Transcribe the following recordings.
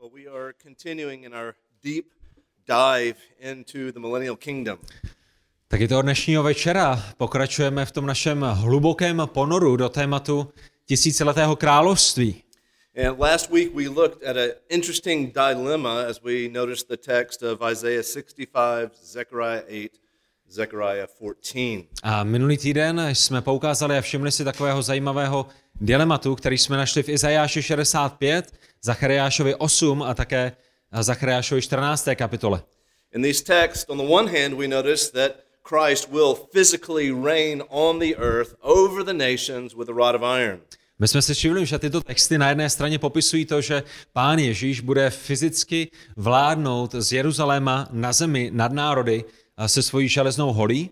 Well, we are continuing in our deep dive into the millennial kingdom. Tak i toho dnešního večera pokračujeme v tom našem hlubokém ponoru do tématu tisíciletého království. And last week we looked at an interesting dilemma as we noticed the text of Isaiah 65, Zechariah 8, Zechariah 14. A minulý týden jsme poukázali a všimli si takového zajímavého dilematu, který jsme našli v Izajáši 65, Zachariášovi 8 a také Zachariášovi 14. kapitole. In these texts, on the one hand, we notice that Christ will physically reign on the earth over the nations with a rod of iron. My jsme si všimli, že tyto texty na jedné straně popisují to, že pán Ježíš bude fyzicky vládnout z Jeruzaléma na zemi nad národy se svojí železnou holí.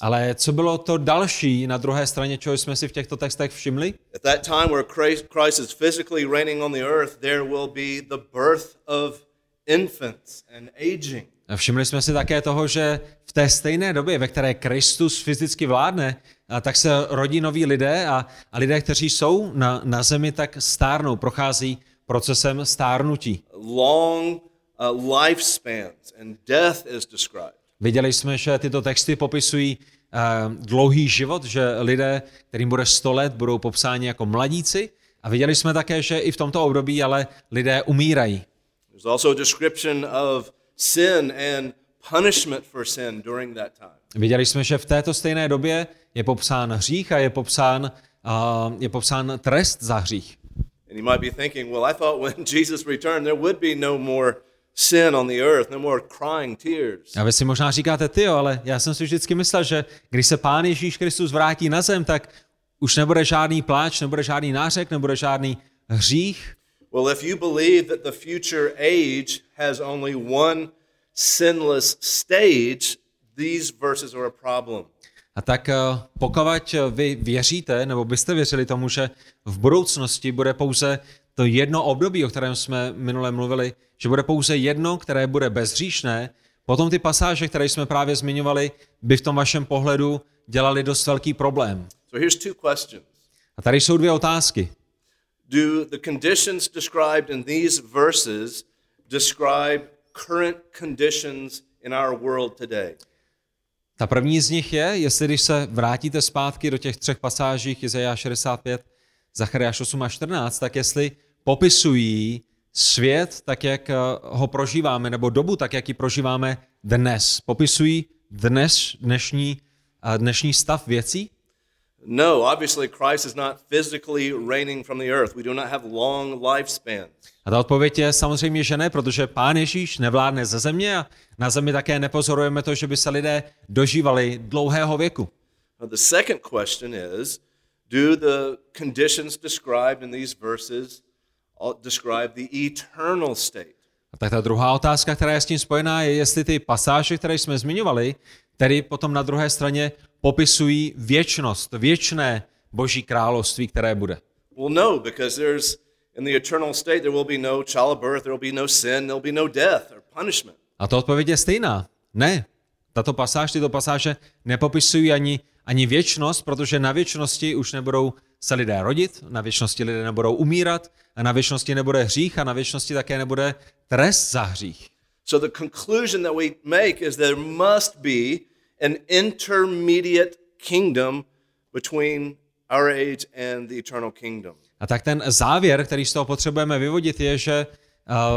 Ale co bylo to další na druhé straně, čeho jsme si v těchto textech všimli? At that time where Christ Christ is physically reigning on the earth, there will be the birth of infants and aging. A Všimli jsme si také toho, že v té stejné době, ve které Kristus fyzicky vládne, a tak se rodí noví lidé a, a lidé, kteří jsou na, na zemi, tak stárnou, prochází procesem stárnutí. Long uh, lifespans and death is described. Viděli jsme, že tyto texty popisují uh, dlouhý život, že lidé, kterým bude 100 let, budou popsáni jako mladíci. A viděli jsme také, že i v tomto období ale lidé umírají. There's also a description of sin and punishment for sin during that time. Viděli jsme, že v této stejné době je popsán hřích a je popsán, uh, je popsán trest za hřích. And you might be thinking, well, I thought when Jesus returned, there would be no more sin on the earth, no more crying tears. A vy si možná říkáte, ty ale já jsem si vždycky myslel, že když se Pán Ježíš Kristus vrátí na zem, tak už nebude žádný pláč, nebude žádný nářek, nebude žádný hřích. Well, if you believe that the future age has only one sinless stage, these verses are a problem. A tak eh, pokud vy věříte, nebo byste věřili tomu, že v budoucnosti bude pouze to jedno období, o kterém jsme minule mluvili, že bude pouze jedno, které bude bezříšné, potom ty pasáže, které jsme právě zmiňovali, by v tom vašem pohledu dělali dost velký problém. So here's two questions. A tady jsou dvě otázky. Do the conditions described in these verses describe current conditions in our world today? Ta první z nich je, jestli když se vrátíte zpátky do těch třech pasážích Izajáš 65, Zachariáš 8 a 14, tak jestli popisují svět tak, jak eh, ho prožíváme, nebo dobu tak, jak ji prožíváme dnes. Popisují dnes, dnešní, eh, dnešní stav věcí? No, obviously Christ is not physically reigning from the earth. We do not have long lifespans. A ta odpověď je samozřejmě, že ne, protože Pán Ježíš nevládne ze země a na zemi také nepozorujeme to, že by se lidé dožívali dlouhého věku. Now, the second question is Do the conditions described in these verses describe the eternal state? A tak ta druhá otázka, která je s tím spojená, je, jestli ty pasáže, které jsme zmiňovali, tedy potom na druhé straně popisují věčnost, věčné boží království, které bude. Well, no, because there's in the eternal state there will be no childbirth, there will be no sin, there will be no death or punishment. A to odpověď je stejná. Ne. Tato pasáž, tyto pasáže nepopisují ani, ani věčnost, protože na věčnosti už nebudou se lidé rodit, na věčnosti lidé nebudou umírat, a na věčnosti nebude hřích a na věčnosti také nebude trest za hřích. So the conclusion that we make is there must be an intermediate kingdom between our age and the eternal kingdom. A tak ten závěr, který z toho potřebujeme vyvodit, je, že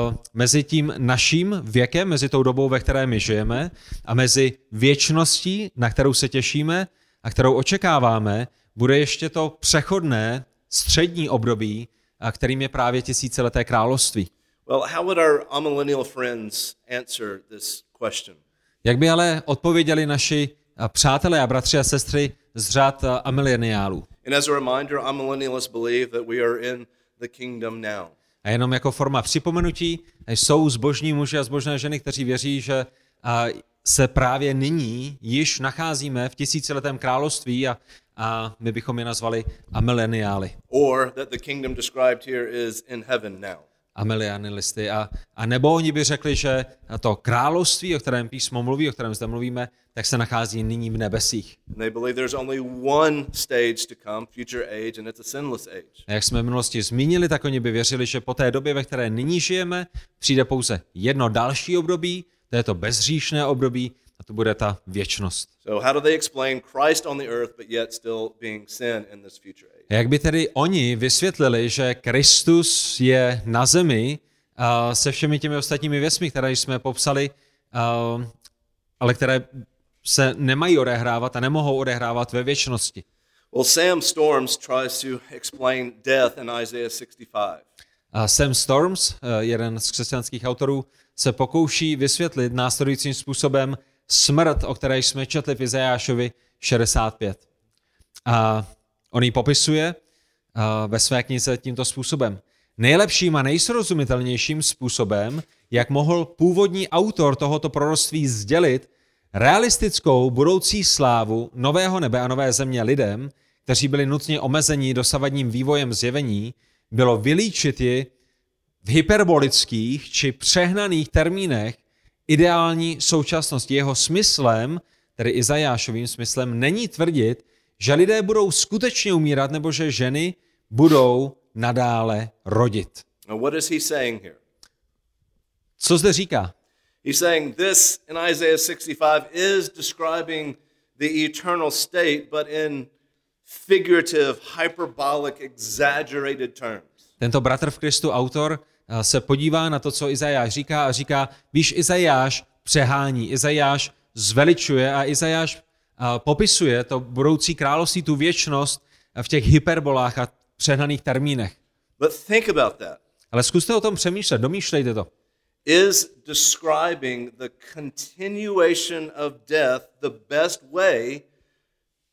uh, mezi tím naším věkem, mezi tou dobou, ve které my žijeme, a mezi věčností, na kterou se těšíme a kterou očekáváme, bude ještě to přechodné střední období, a kterým je právě tisícileté království. Well, how would our amillennial friends answer this question? Jak by ale odpověděli naši a, přátelé a bratři a sestry z řad a, amileniálů? And as a reminder, amillennialists believe that we are in the kingdom now. A jenom jako forma připomenutí, jsou zbožní muži a zbožné ženy, kteří věří, že se právě nyní již nacházíme v tisíciletém království a, a my bychom je nazvali amileniály. Or that the kingdom described here is in heaven now. amilianilisty. A, a nebo oni by řekli, že to království, o kterém písmo mluví, o kterém zde mluvíme, tak se nachází nyní v nebesích. A jak jsme v minulosti zmínili, tak oni by věřili, že po té době, ve které nyní žijeme, přijde pouze jedno další období, to je to bezříšné období, a to bude ta věčnost. So, how do they explain Christ on the earth, but yet still being sin in this future age? Jak by tedy oni vysvětlili, že Kristus je na zemi uh, se všemi těmi ostatními věcmi, které jsme popsali, uh, ale které se nemají odehrávat a nemohou odehrávat ve věčnosti. Well, Sam Storms tries to explain death in Isaiah 65. A Sam Storms, eh, jeden z křesťanských autorů, se pokouší vysvětlit následujícím způsobem smrt, o které jsme četli v Izajášovi 65. A on ji popisuje ve své knize tímto způsobem. Nejlepším a nejsrozumitelnějším způsobem, jak mohl původní autor tohoto proroctví sdělit realistickou budoucí slávu nového nebe a nové země lidem, kteří byli nutně omezení dosavadním vývojem zjevení, bylo vylíčit ji v hyperbolických či přehnaných termínech ideální současnosti. Jeho smyslem, tedy Izajášovým smyslem, není tvrdit, že lidé budou skutečně umírat nebo že ženy budou nadále rodit. Now, what is he saying here? Co zde říká? He's saying this in Isaiah 65 is describing the eternal state, but in figurative, hyperbolic, exaggerated terms. Tento bratr v Kristu, autor, se podívá na to, co Izajáš říká a říká, víš, Izajáš přehání, Izajáš zveličuje a Izajáš popisuje to budoucí království, tu věčnost v těch hyperbolách a přehnaných termínech. But think about that. Ale zkuste o tom přemýšlet, domýšlejte to. Is describing the continuation of death the best way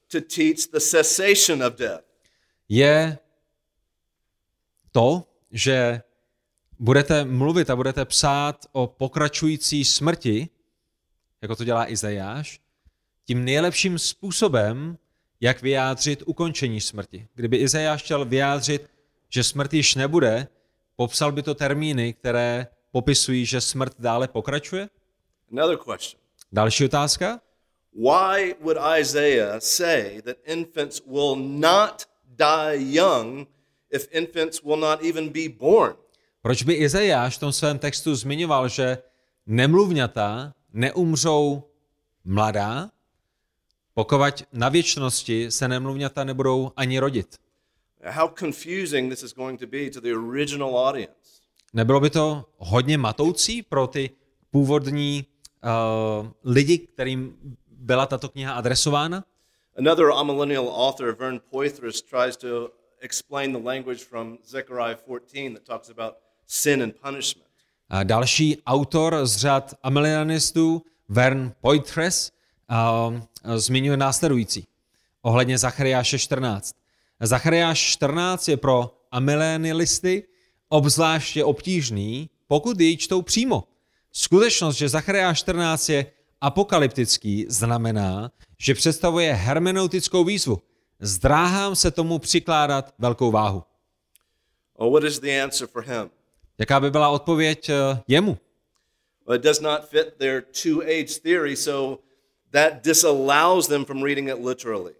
to teach the cessation of death? Je to, že budete mluvit a budete psát o pokračující smrti, jako to dělá Izajáš, tím nejlepším způsobem, jak vyjádřit ukončení smrti. Kdyby Izajáš chtěl vyjádřit, že smrt již nebude, popsal by to termíny, které popisují, že smrt dále pokračuje? Another question. Další otázka? Why would Isaiah say that infants will not die young if infants will not even be born? Proč by Izajáš v tom svém textu zmiňoval, že nemluvňata neumřou mladá, pokud na věčnosti se nemluvňata nebudou ani rodit? How confusing this is going to be to the original audience. Nebylo by to hodně matoucí pro ty původní uh, lidi, kterým byla tato kniha adresována? Another amillennial author, Vern Poythress, tries to explain the language from Zechariah 14 that talks about sin and punishment. A další autor z řad amilianistů, Vern Poitras, uh, zmiňuje následující ohledně Zachariáše 14. Zachariáš 14 je pro amilenialisty obzvláště obtížný, pokud jej čtou přímo. Skutečnost, že Zachariáš 14 je apokalyptický, znamená, že představuje hermeneutickou výzvu. Zdráhám se tomu přikládat velkou váhu. Oh, what is the answer for him? Jaká by byla odpověď eh, jemu? Well, it does not fit their two age theory, so that disallows them from reading it literally.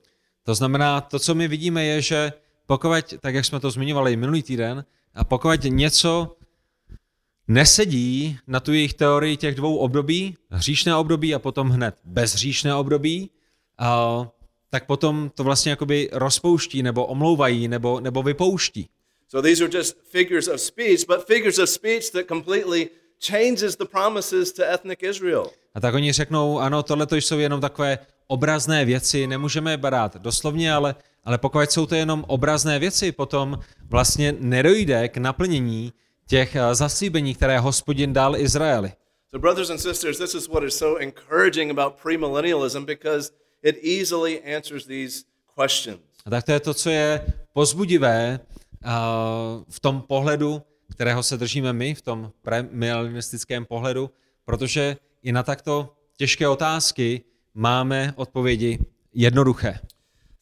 To znamená, to, co my vidíme, je, že pokud, tak jak jsme to zmiňovali minulý týden, a pokud něco nesedí na tu jejich teorii těch dvou období, hříšné období a potom hned bezhříšné období, a, tak potom to vlastně jakoby rozpouští nebo omlouvají nebo, nebo vypouští. So these are just figures of speech, but figures of speech that completely changes the promises to ethnic Israel. A tak oni řeknou, ano, tohle to jsou jenom takové obrazné věci, nemůžeme je brát doslovně, ale, ale pokud jsou to jenom obrazné věci, potom vlastně nedojde k naplnění těch eh, zaslíbení, které hospodin dal Izraeli. So, brothers and sisters, this is what is so encouraging about premillennialism because it easily answers these questions. A tak to je to, co je pozbudivé v tom pohledu, kterého se držíme my, v tom premilenistickém pohledu, protože i na takto těžké otázky máme odpovědi jednoduché.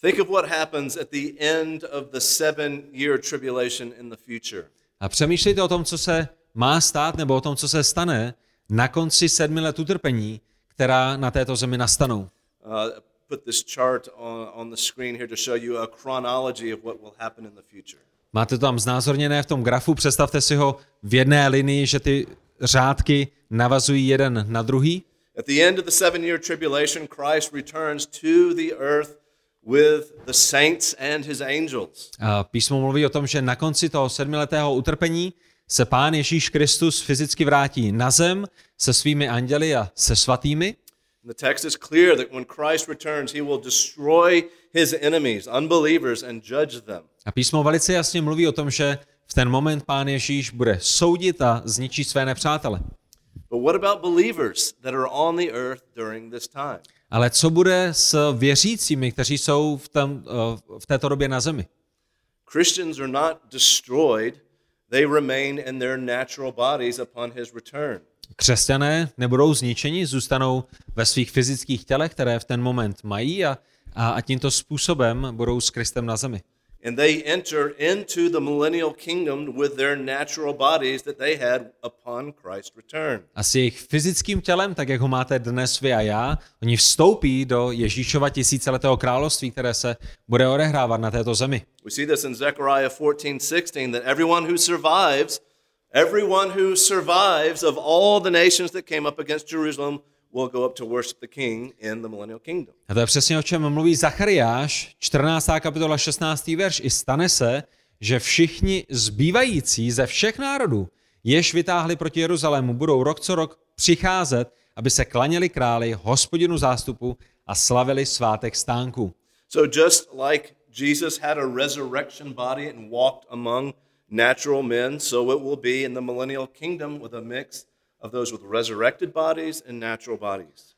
Think of what happens at the end of the seven year tribulation in the future. A přemýšlejte o tom, co se má stát, nebo o tom, co se stane na konci sedmi let utrpení, která na této zemi nastanou. Uh, put this chart on, on the screen here to show you a chronology of what will happen in the future. Máte to tam znázorněné v tom grafu, představte si ho v jedné linii, že ty řádky navazují jeden na druhý. At the end of the seven year tribulation, Christ returns to the earth with the saints and his angels. A písmo mluví o tom, že na konci toho sedmiletého utrpení se pán Ježíš Kristus fyzicky vrátí na zem se svými anděli a se svatými. The text is clear that when Christ returns, he will destroy his enemies, unbelievers, and judge them. A písmo velice jasně mluví o tom, že v ten moment pán Ježíš bude soudit a zničí své nepřátele. But what about believers that are on the earth during this time? Ale co bude s věřícími, kteří jsou v, tam, eh, v této době na zemi? Christians are not destroyed, they remain in their natural bodies upon his return. Křesťané nebudou zničeni, zůstanou ve svých fyzických tělech, které v ten moment mají a, a, a tímto způsobem budou s Kristem na zemi. And they enter into the millennial kingdom with their natural bodies that they had upon Christ's return. A s jejich fyzickým tělem, tak jak ho máte dnes vy a já, oni vstoupí do Ježíšova tisíciletého království, které se bude odehrávat na této zemi. We see this in Zechariah 14:16 that everyone who survives, everyone who survives of all the nations that came up against Jerusalem will go up to worship the king in the millennial kingdom. A to je přesně o čem mluví Zachariáš, 14. kapitola 16. verš. I stane se, že všichni zbývající ze všech národů, jež vytáhli proti Jeruzalému, budou rok co rok přicházet, aby se klaněli králi, hospodinu zástupu a slavili svátek stánku. So just like Jesus had a resurrection body and walked among natural men, so it will be in the millennial kingdom with a mix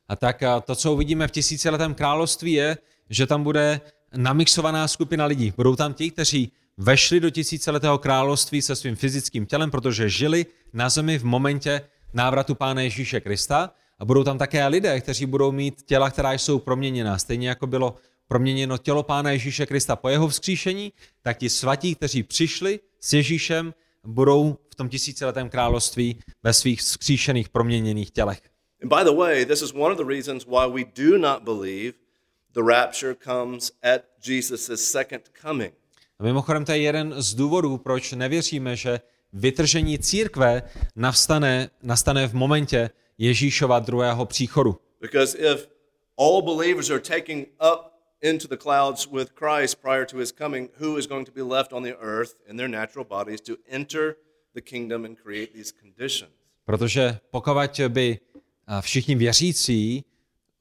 A tak to, co uvidíme v tisíciletém království, je, že tam bude namixovaná skupina lidí. Budou tam ti, kteří vešli do tisíciletého království se svým fyzickým tělem, protože žili na zemi v momentě návratu Pána Ježíše Krista. A budou tam také lidé, kteří budou mít těla, která jsou proměněná. Stejně jako bylo proměněno tělo Pána Ježíše Krista po jeho vzkříšení, tak ti svatí, kteří přišli s Ježíšem, budou v tom tisíciletém království ve svých vzkříšených proměněných tělech. And by the way, this is one of the reasons why we do not believe the rapture comes at Jesus' second coming. A mimochodem to je jeden z důvodů, proč nevěříme, že vytržení církve nastane, nastane v momentě Ježíšova druhého příchodu. Because if all believers are taking up into the clouds with Christ prior to his coming, who is going to be left on the earth in their natural bodies to enter the kingdom and create these conditions? Protože pokud by a, všichni věřící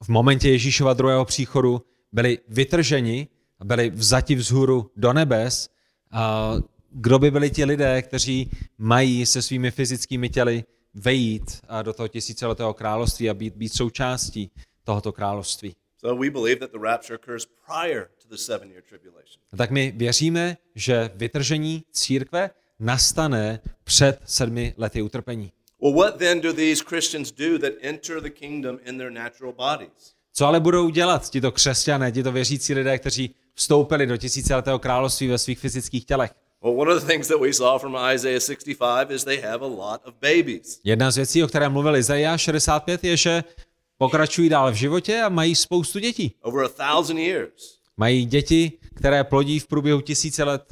v momentě Ježíšova druhého příchodu byli vytrženi, a byli vzati vzhůru do nebes, a kdo by byli ti lidé, kteří mají se svými fyzickými těly vejít a do toho tisíciletého království a být, být součástí tohoto království. So we believe that the rapture occurs prior to the seven year tribulation. Tak my věříme, že vytržení církve nastane před sedmi lety utrpení. Well, what then do these Christians do that enter the kingdom in their natural bodies? Co ale budou dělat tito křesťané, tito věřící lidé, kteří vstoupili do tisíciletého království ve svých fyzických tělech? Well, one of the things that we saw from Isaiah 65 is they have a lot of babies. Jedna z věcí, o které mluvil Izajáš 65, je, že pokračují dál v životě a mají spoustu dětí. Over a thousand years. Mají děti, které plodí v průběhu tisíce let.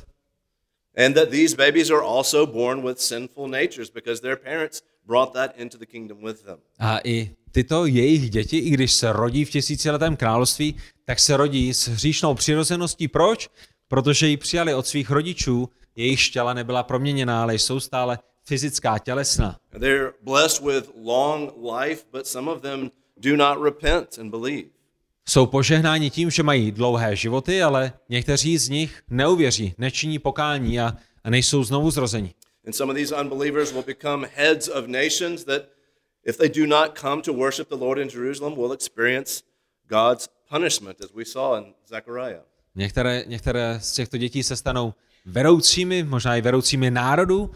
And that these babies are also born with sinful natures because their parents brought that into the kingdom with them. A i tyto jejich děti, i když se rodí v tisíciletém království, tak se rodí s hříšnou přirozeností. Proč? Protože ji přijali od svých rodičů, jejich těla nebyla proměněná, ale jsou stále fyzická tělesná. They're blessed with long life, but some of them do not repent and believe. Jsou požehnáni tím, že mají dlouhé životy, ale někteří z nich neuvěří, nečiní pokání a, a nejsou znovu zrozeni. And some of these unbelievers will become heads of nations that, if they do not come to worship the Lord in Jerusalem, will experience God's punishment, as we saw in Zechariah. Některé, některé z těchto dětí se stanou vedoucími, možná i vedoucími národů,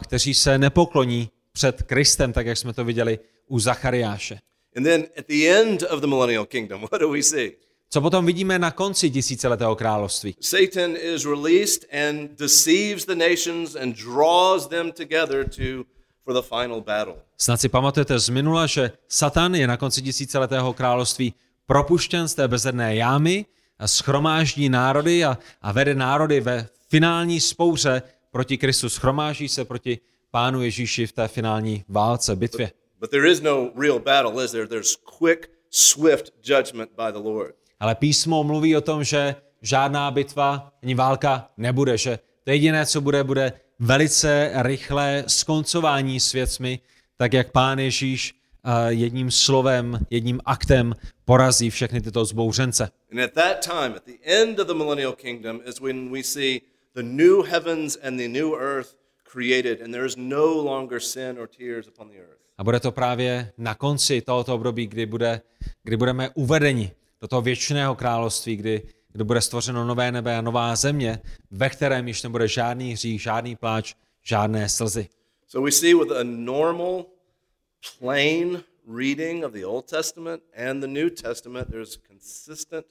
kteří se nepokloní před Kristem, tak jak jsme to viděli u Zachariáše. And then at the end of the millennial kingdom, what do we see? Co potom vidíme na konci tisíciletého království? Satan is released and deceives the nations and draws them together to for the final battle. Snad si pamatujete z minula, že Satan je na konci tisíciletého království propuštěn z té bezedné jámy a schromáždí národy a, a vede národy ve finální spouře proti Kristu. Schromáží se proti pánu Ježíši v té finální válce, bitvě. But there is no real battle, is there? There's quick, swift judgment by the Lord. Ale písmo mluví o tom, že žádná bitva ani válka nebude, že to jediné, co bude, bude velice rychlé skoncování s věcmi, tak jak pán Ježíš eh, jedním slovem, jedním aktem porazí všechny tyto zbouřence. And at that time, at the end of the millennial kingdom, is when we see the new heavens and the new earth created, and there is no longer sin or tears upon the earth. A bude to právě na konci tohoto období, kdy, bude, kdy budeme uvedeni do toho věčného království, kdy, kdy bude stvořeno nové nebe a nová země, ve kterém již nebude žádný hřích, žádný pláč, žádné slzy. So we see with a normal, plain reading of the Old Testament and the New Testament, there's a consistent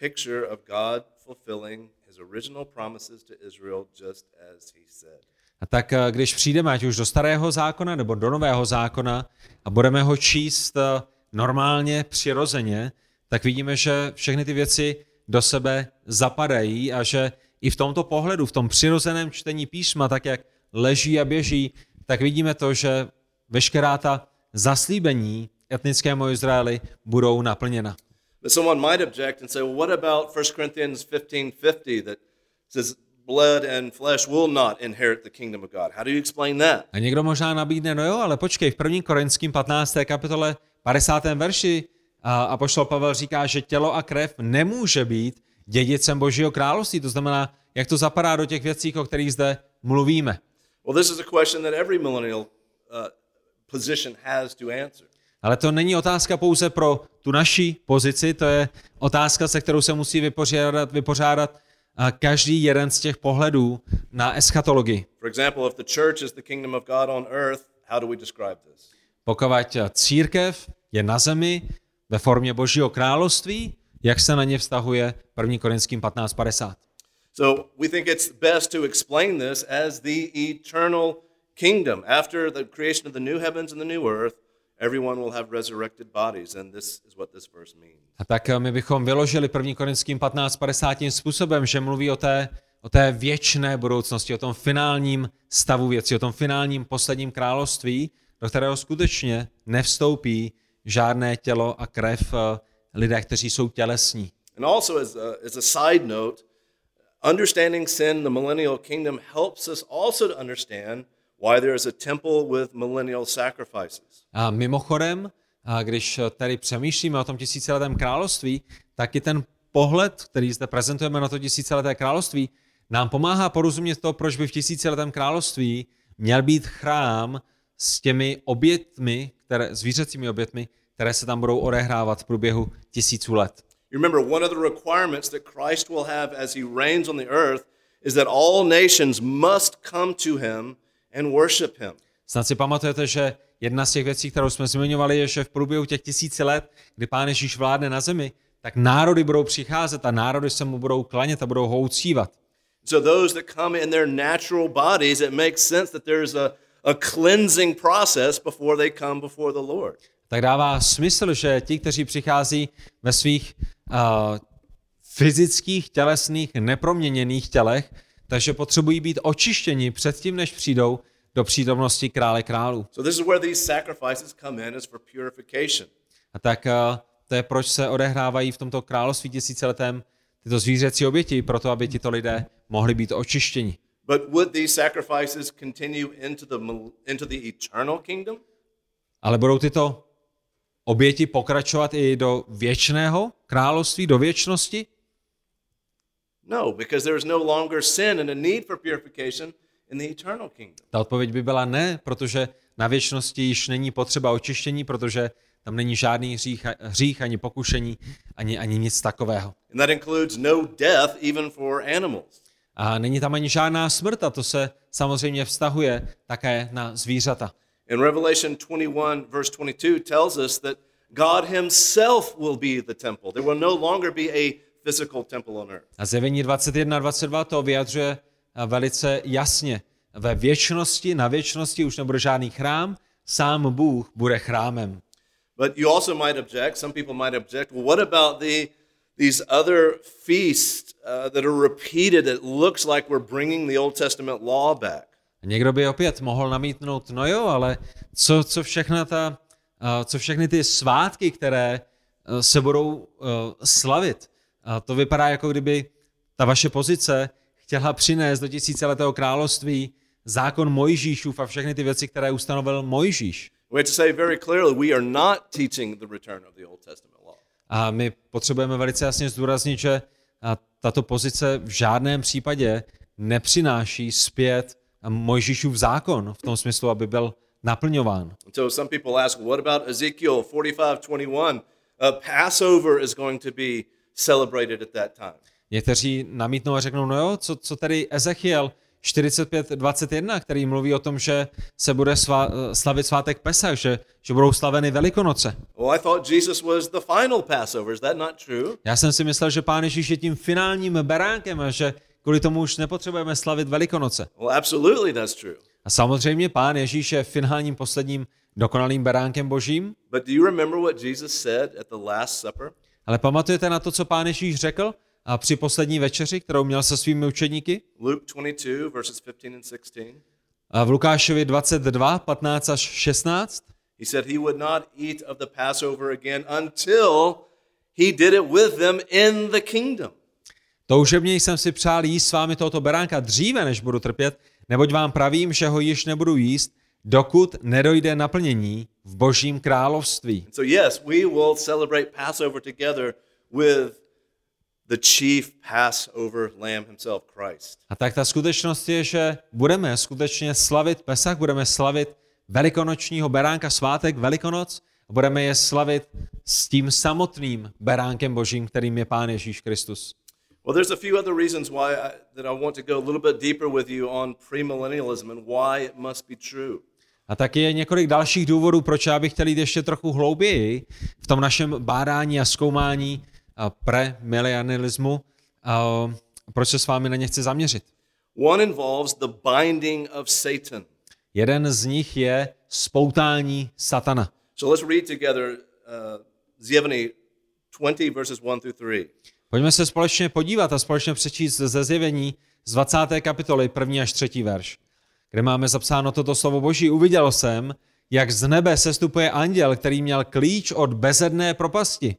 picture of God fulfilling his original promises to Israel just as he said. A tak eh, když přijdeme ať už do starého zákona nebo do nového zákona a budeme ho číst eh, normálně, přirozeně, tak vidíme, že všechny ty věci do sebe zapadají a že i v tomto pohledu, v tom přirozeném čtení písma, tak jak leží a běží, tak vidíme to, že veškerá ta zaslíbení etnickému Izraeli budou naplněna. But someone might object and say, well, what about 1 Corinthians 15:50 that says blood and flesh will not inherit the kingdom of God? How do you explain that? A někdo možná nabídne, no jo, ale počkej, v 1. Korinským 15. kapitole 50. verši a apoštol Pavel říká, že tělo a krev nemůže být dědicem Božího království. To znamená, jak to zapadá do těch věcí, o kterých zde mluvíme. Well, this is a question that every millennial uh, position has to answer. Ale to není otázka pouze pro tu naší pozici, to je otázka, se kterou se musí vypořádat, vypořádat a každý jeden z těch pohledů na eschatologii. For example, if the church is the kingdom of God on earth, how do we describe this? Pokud církev je na zemi ve formě Božího království, jak se na ně vztahuje 1. Korinským 15.50. So we think it's best to explain this as the eternal kingdom. After the creation of the new heavens and the new earth, everyone will have resurrected bodies, and this is what this verse means. A tak eh, my bychom vyložili 1. Korinským 15.50 tím způsobem, že mluví o té, o té věčné budoucnosti, o tom finálním stavu věcí, o tom finálním posledním království, do kterého skutečně nevstoupí žádné tělo a krev eh, lidé, kteří jsou tělesní. And also, as a, as a side note, understanding sin in the millennial kingdom helps us also to understand why there is a temple with millennial sacrifices. A mimochodem, a když tady přemýšlíme o tom tisíciletém království, tak i ten pohled, který zde prezentujeme na to tisícileté království, nám pomáhá porozumět to, proč by v tisíciletém království měl být chrám s těmi obětmi, které, zvířecími obětmi, které se tam budou odehrávat v průběhu tisíců let. You remember, one of the requirements that Christ will have as he reigns on the earth is that all nations must come to him and worship him. Snad si pamatujete, že jedna z těch věcí, kterou jsme zmiňovali, je, že v průběhu těch tisíci let, kdy Pán Ježíš vládne na zemi, tak národy budou přicházet a národy se mu budou klanět a budou ho uctívat. So those that come in their natural bodies, it makes sense that there's a, a cleansing process before they come before the Lord. Tak dává smysl, že ti, kteří přichází ve svých uh, fyzických, tělesných, neproměněných tělech, takže potřebují být očištěni předtím, než přijdou do přítomnosti krále králů. So this is where these sacrifices come in is for purification. A tak uh, to je, proč se odehrávají v tomto království tisíciletém tyto zvířecí oběti, proto aby tito lidé mohli být očištěni. But would these sacrifices continue into the into the eternal kingdom? Ale budou tyto oběti pokračovat i do věčného království, do věčnosti? No, because there is no longer sin and a need for purification in the eternal kingdom. Ta odpověď by byla ne, protože na věčnosti již není potřeba očištění, protože tam není žádný hřích, hřích ani pokušení, ani, ani nic takového. And that includes no death even for animals. A není tam ani žádná smrt a to se samozřejmě vztahuje také na zvířata. In Revelation 21, verse 22, tells us that God himself will be the temple. There will no longer be a physical temple on earth. A zjevení 21 a 22 to vyjadřuje eh, velice jasně. Ve věčnosti, na věčnosti už nebude žádný chrám, sám Bůh bude chrámem. But you also might object, some people might object, well, what about the these other feasts uh, that are repeated? It looks like we're bringing the Old Testament law back. Někdo by opět mohl namítnout, no jo, ale co, co, všechna ta, uh, co všechny ty svátky, které uh, se budou slavit, uh, to vypadá jako kdyby ta vaše pozice chtěla přinést do tisíciletého království zákon Mojžíšův a všechny ty věci, které ustanovil Mojžíš. We have to say very clearly we are not teaching the return of the Old Testament law. A my potřebujeme velice jasně zdůraznit, že a, tato pozice v žádném případě nepřináší zpět Mojžíšův zákon v tom smyslu, aby byl naplňován. So some people ask, what about Ezekiel 45:21? Uh, Passover is going to be celebrated at that time. Někteří namítnou a řeknou, no jo, co, co tady Ezechiel 45.21, který mluví o tom, že se bude svá, slavit svátek Pesach, že, že budou slaveny Velikonoce. Well, I thought Jesus was the final Passover. Is that not true? Já jsem si myslel, že Pán Ježíš je tím finálním beránkem a že kvůli tomu už nepotřebujeme slavit Velikonoce. Well, absolutely that's true. A samozřejmě Pán Ježíš je finálním posledním dokonalým beránkem božím, But do you remember what Jesus said at the Last Supper? Ale pamatujete na to, co Pán Ježíš řekl a při poslední večeři, kterou měl se svými učedníky? Luke 22, verses 15 and 16. A v Lukášovi 22, 15 až 16. He said he would not eat of the Passover again until he did it with them in the kingdom. Toužebně jsem si přál jíst s vámi tohoto beránka dříve, než budu trpět, neboť vám pravím, že ho již nebudu jíst, dokud nedojde naplnění v božím království. So, yes, we will celebrate Passover together with the chief Passover lamb himself, Christ. A tak ta skutečnost je, že budeme skutečně slavit Pesach, budeme slavit velikonočního beránka svátek Velikonoc a budeme je slavit s tím samotným beránkem božím, kterým je Pán Ježíš Kristus. Well, there's a few other reasons why I, that I want to go a little bit deeper with you on premillennialism and why it must be true. A taky je několik dalších důvodů, proč já bych chtěl jít ještě trochu hlouběji v tom našem bádání a zkoumání a premilenialismu, a proč se s vámi na ně chci zaměřit. One involves the binding of Satan. Jeden z nich je spoutání satana. So let's read together uh, Zjevení 20, verses 1 through 3. Pojďme se společně podívat a společně přečíst ze zjevení z 20. kapitoly 1. až 3. verš, kde máme zapsáno toto slovo Boží. Uviděl jsem, jak z nebe sestupuje anděl, který měl klíč od bezedné propasti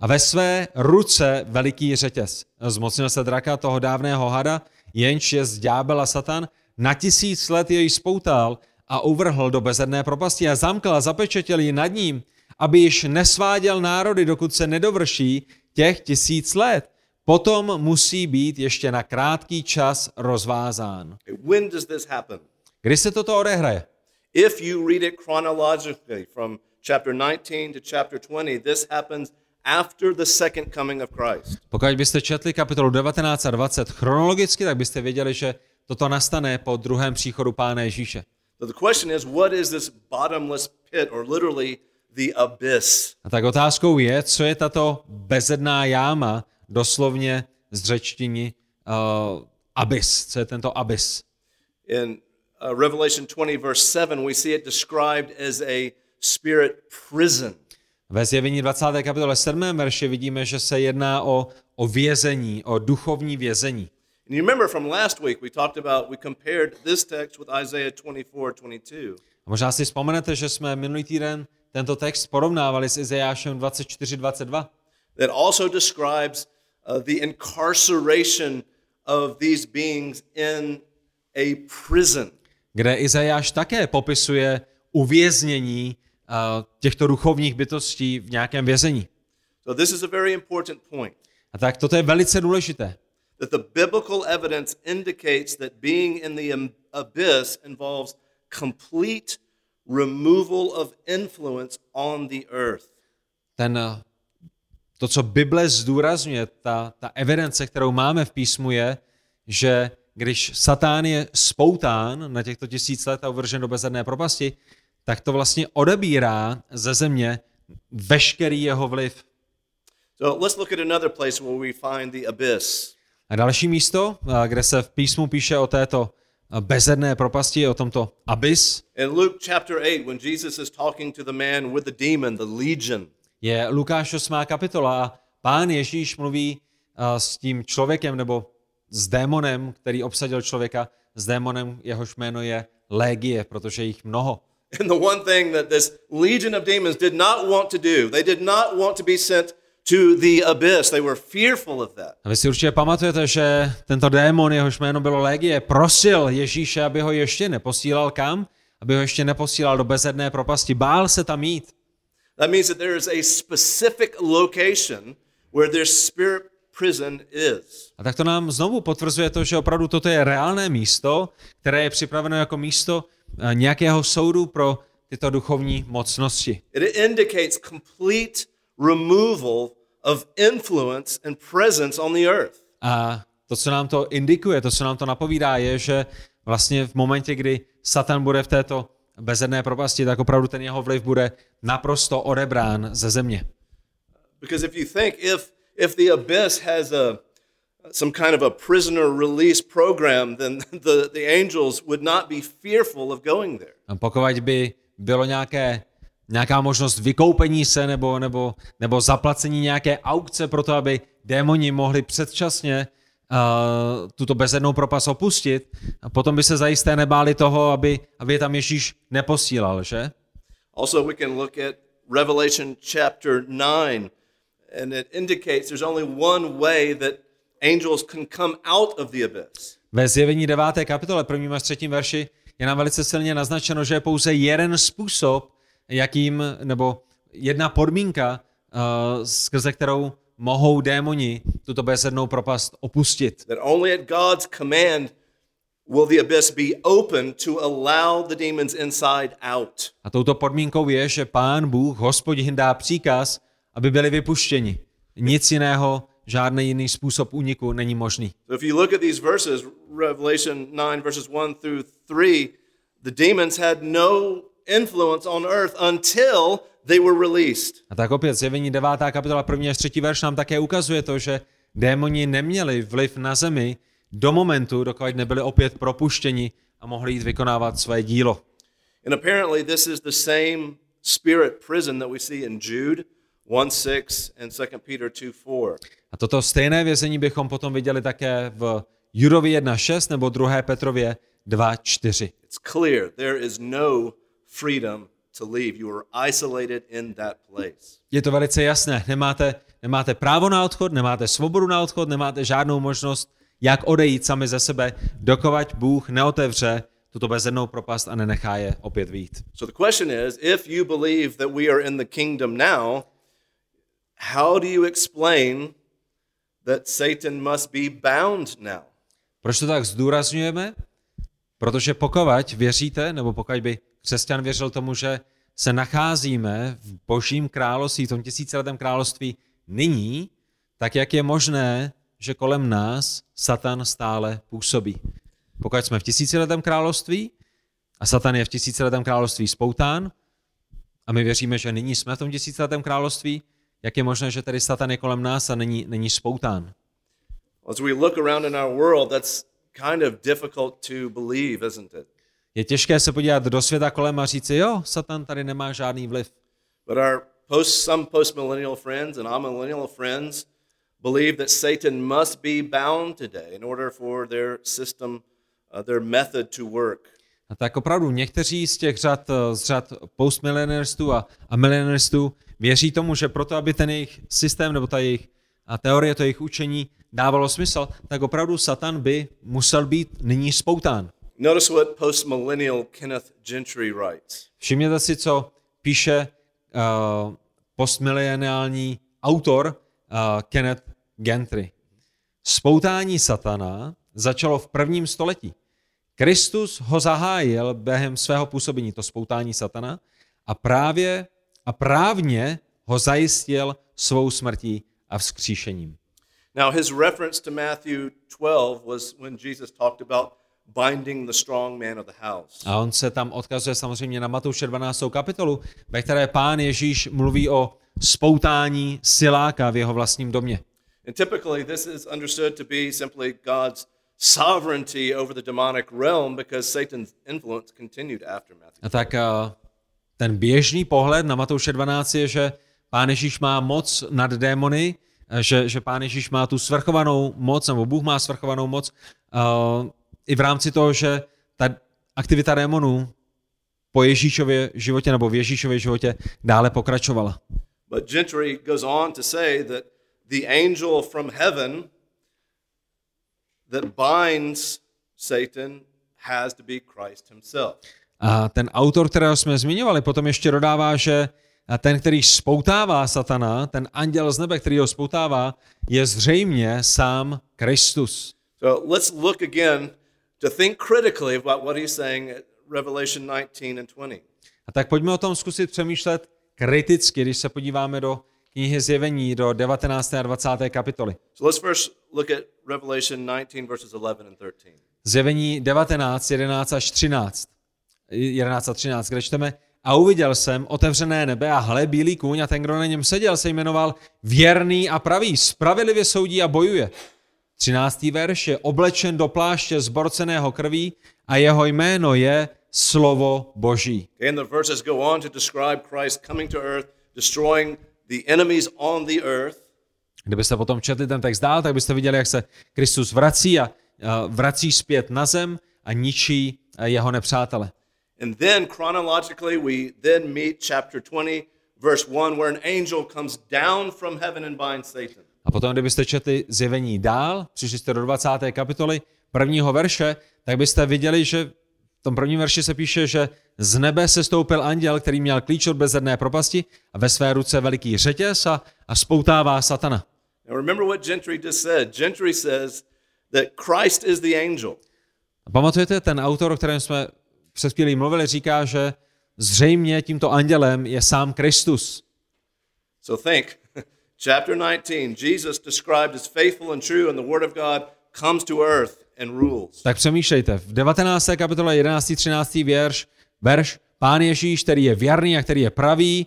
a ve své ruce veliký řetěz. Zmocnil se draka toho dávného hada, jenž je z ďábela Satan, na tisíc let jej spoutal a uvrhl do bezedné propasti a zamkl a zapečetil ji nad ním, aby již nesváděl národy, dokud se nedovrší těch tisíc let. Potom musí být ještě na krátký čas rozvázán. When does this happen? Kdy se toto odehraje? If you read it chronologically from chapter 19 to chapter 20, this happens after the second coming of Christ. Pokud byste četli kapitolu 19 a 20 chronologicky, tak byste věděli, že toto nastane po druhém příchodu Pána Ježíše. So the question is, what is this bottomless pit, or literally the abyss? A tak otázkou je, co je tato bezedná jáma, doslovně z řečtiny uh, abyss, co je tento abyss. In uh, Revelation 20, verse 7, we see it described as a spirit prison. Ve zjevení 20. kapitole 7. verše vidíme, že se jedná o, o vězení, o duchovní vězení. And you remember from last week, we talked about, we compared this text with Isaiah 24, 22. A možná si vzpomenete, že jsme minulý týden tento text porovnávali s Izajášem 24.22, that also describes uh, the incarceration of these beings in a prison. kde Izajáš také popisuje uvěznění uh, těchto duchovních bytostí v nějakém vězení. So, this is a very important point A tak toto je velice důležité. that the biblical evidence indicates that being in the abyss involves complete removal of influence on the earth. Ten, uh, to, co Bible zdůrazňuje, ta, ta evidence, kterou máme v písmu, je, že když Satán je spoután na těchto tisíc let a uvržen do bezedné propasti, tak to vlastně odebírá ze země veškerý jeho vliv. So let's look at another place where we find the abyss. A další místo, kde se v písmu píše o této bezedné propasti, o tomto abyss, In Luke chapter 8, when Jesus is talking to the man with the demon, the legion, je Lukáš 8. kapitola a pán Ježíš mluví a, s tím člověkem nebo s démonem, který obsadil člověka, s démonem, jehož jméno je Légie, protože jich mnoho. And the one thing that this legion of demons did not want to do, they did not want to be sent to the abyss. They were fearful of that. A vy si určitě pamatujete, že tento démon, jehož jméno bylo Légie, prosil Ježíše, aby ho ještě neposílal kam? Aby ho ještě neposílal do bezedné propasti. Bál se tam jít. That means that there is a specific location where their spirit prison is. A tak to nám znovu potvrzuje to, že opravdu toto je reálné místo, které je připraveno jako místo eh, nějakého soudu pro tyto duchovní mocnosti. It indicates complete removal of influence and presence on the earth. A to, co nám to indikuje, to, co nám to napovídá, je, že vlastně v momentě, kdy Satan bude v této bezedné propasti, tak opravdu ten jeho vliv bude naprosto odebrán ze země. Because if you think if if the abyss has a some kind of a prisoner release program, then the, the angels would not be fearful of going there. A pokud by bylo nějaké, nějaká možnost vykoupení se nebo, nebo, nebo zaplacení nějaké aukce pro to, aby démoni mohli předčasně uh, tuto bezednou propast opustit, a potom by se zajisté nebáli toho, aby, aby je tam Ježíš neposílal, že? Also, we can look at Revelation chapter 9, and it indicates there's only one way that angels can come out of the abyss. Ve zjevení 9. kapitole, prvním až třetím verši, je nám velice silně naznačeno, že je pouze jeden způsob, jakým, nebo jedna podmínka, uh, skrze kterou mohou démoni tuto bezednou propast opustit. That only at God's command will the abyss be open to allow the demons inside out. A touto podmínkou je, že pán Bůh, hospodin, dá příkaz, aby byli vypuštěni. Nic jiného, žádný jiný způsob úniku není možný. So if you look at these verses, Revelation 9, verses 1 through 3, the demons had no influence on earth until they were released. A tak opět zjevení 9. kapitola 1. až 3. verš nám také ukazuje to, že démoni neměli vliv na zemi do momentu, dokud nebyli opět propuštěni a mohli jít vykonávat své dílo. And apparently, this is the same spirit prison that we see in Jude 1 6 and 2 Peter 2 4. A toto stejné vězení bychom potom viděli také v Judovi 1.6 nebo 2. Petrově 2.4. It's clear there is no freedom to leave. You are isolated in that place. Je to velice jasné. Nemáte, nemáte právo na odchod, nemáte svobodu na odchod, nemáte žádnou možnost, jak odejít sami ze sebe, dokovať Bůh neotevře tuto bezednou propast a nenechá je opět výjít. So the question is if you believe that we are in the kingdom now, how do you explain that Satan must be bound now? Proč to tak zdůrazňujeme? Protože pokud věříte, nebo pokud by křesťan věřil tomu, že se nacházíme v božím království, v tom tisíciletém království nyní, tak jak je možné, že kolem nás Satan stále působí? Pokud jsme v tisíciletém království a Satan je v tisíciletém království spoután a my věříme, že nyní jsme v tom tisíciletém království, jak je možné, že tedy Satan je kolem nás a není, není spoután? As we look around in our world, that's kind of difficult to believe, isn't it? Je těžké se podívat do světa kolem a říci, jo, Satan tady nemá žádný vliv. But our post, some postmillennial friends and amillennial friends believe that Satan must be bound today in order for their system, uh, their method to work. A tak opravdu někteří z těch řad, eh, z řad postmillennialistů a, a millennialistů věří tomu, že proto, aby ten jejich systém nebo ta jejich a teorie, to jejich učení dávalo smysl, tak opravdu Satan by musel být nyní spoután. Notice what postmillennial Kenneth Gentry writes. Všimněte si, co píše uh, postmileniální autor uh, Kenneth Gentry. Spoutání satana začalo v prvním století. Kristus ho zahájil během svého působení, to spoutání satana, a právě a právně ho zajistil svou smrtí a vzkříšením. Now, his reference to Matthew 12 was when Jesus talked about binding the strong man of the house. A on se tam odkazuje samozřejmě na Matouše 12. kapitolu, ve které pán Ježíš mluví o spoutání siláka v jeho vlastním domě. And typically, this is understood to be simply God's sovereignty over the demonic realm because Satan's influence continued after Matthew. A tak uh, ten běžný pohled na Matouše 12 je, že pán Ježíš má moc nad démony, eh, že, že pán Ježíš má tu svrchovanou moc, nebo Bůh má svrchovanou moc, uh, i v rámci toho, že ta aktivita démonů po Ježíšově životě nebo v Ježíšově životě dále pokračovala. But Gentry goes on to say that the angel from heaven that binds Satan has to be Christ himself. A ten autor, kterého jsme zmiňovali, potom ještě dodává, že ten, který spoutává satana, ten anděl z nebe, který ho spoutává, je zřejmě sám Kristus. So let's look again to think critically about what he's saying at Revelation 19 and 20. A tak pojďme o tom zkusit přemýšlet kriticky, když se podíváme do knihy Zjevení, do 19. a 20. kapitoly. So let's first look at Revelation 19, verses 11 and 13. Zjevení 19, 11 až 13. 11 a 13, kde čteme, a uviděl jsem otevřené nebe a hle bílý kůň a ten, kdo na něm seděl, se jmenoval věrný a pravý, spravedlivě soudí a bojuje. 13. verš je oblečen do pláště zborceného krví a jeho jméno je slovo Boží. And the verses go on to describe Christ coming to earth, destroying the enemies on the earth. Kdybyste potom četli ten text dál, tak byste viděli, jak se Kristus vrací a vrací zpět na zem a ničí a jeho nepřátele. And then chronologically, we then meet chapter 20, verse 1, where an angel comes down from heaven and binds Satan. A potom, kdybyste četli zjevení dál, přišli jste do 20. kapitoly prvního verše, tak byste viděli, že v tom prvním verši se píše, že z nebe se stoupil anděl, který měl klíč od bezedné propasti a ve své ruce veliký řetěz a, a spoutává satana. Now remember what Gentry just said. Gentry says that Christ is the angel. A pamatujete, ten autor, o kterém jsme před chvílí mluvili, říká, že zřejmě tímto andělem je sám Kristus. So think, chapter 19, Jesus described as faithful and true, and the Word of God comes to earth and rules. Tak přemýšlejte, v 19. kapitole 11. 13. verš, verš, pán Ježíš, který je věrný a který je pravý,